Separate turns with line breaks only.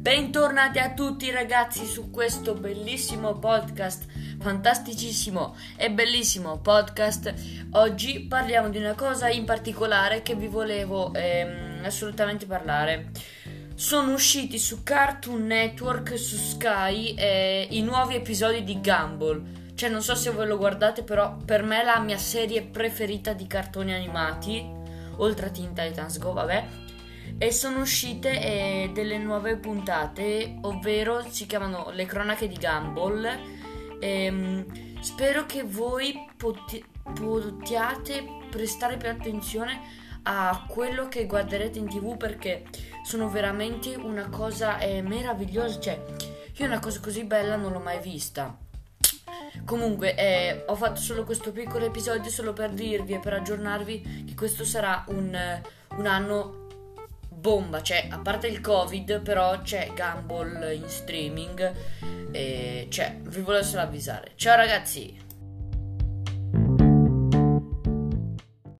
Bentornati a tutti ragazzi su questo bellissimo podcast, fantasticissimo e bellissimo podcast. Oggi parliamo di una cosa in particolare che vi volevo ehm, assolutamente parlare. Sono usciti su Cartoon Network, su Sky, eh, i nuovi episodi di Gumball. Cioè, non so se voi lo guardate, però per me è la mia serie preferita di cartoni animati, oltre a Teen Titans Go, vabbè e sono uscite eh, delle nuove puntate, ovvero si chiamano Le cronache di Gumball. Ehm, spero che voi poti- possiate prestare più attenzione a quello che guarderete in tv perché sono veramente una cosa eh, meravigliosa. Cioè, io una cosa così bella non l'ho mai vista. Comunque, eh, ho fatto solo questo piccolo episodio solo per dirvi e per aggiornarvi che questo sarà un, un anno bomba, cioè a parte il covid però c'è Gumball in streaming e cioè vi volevo solo avvisare. Ciao ragazzi!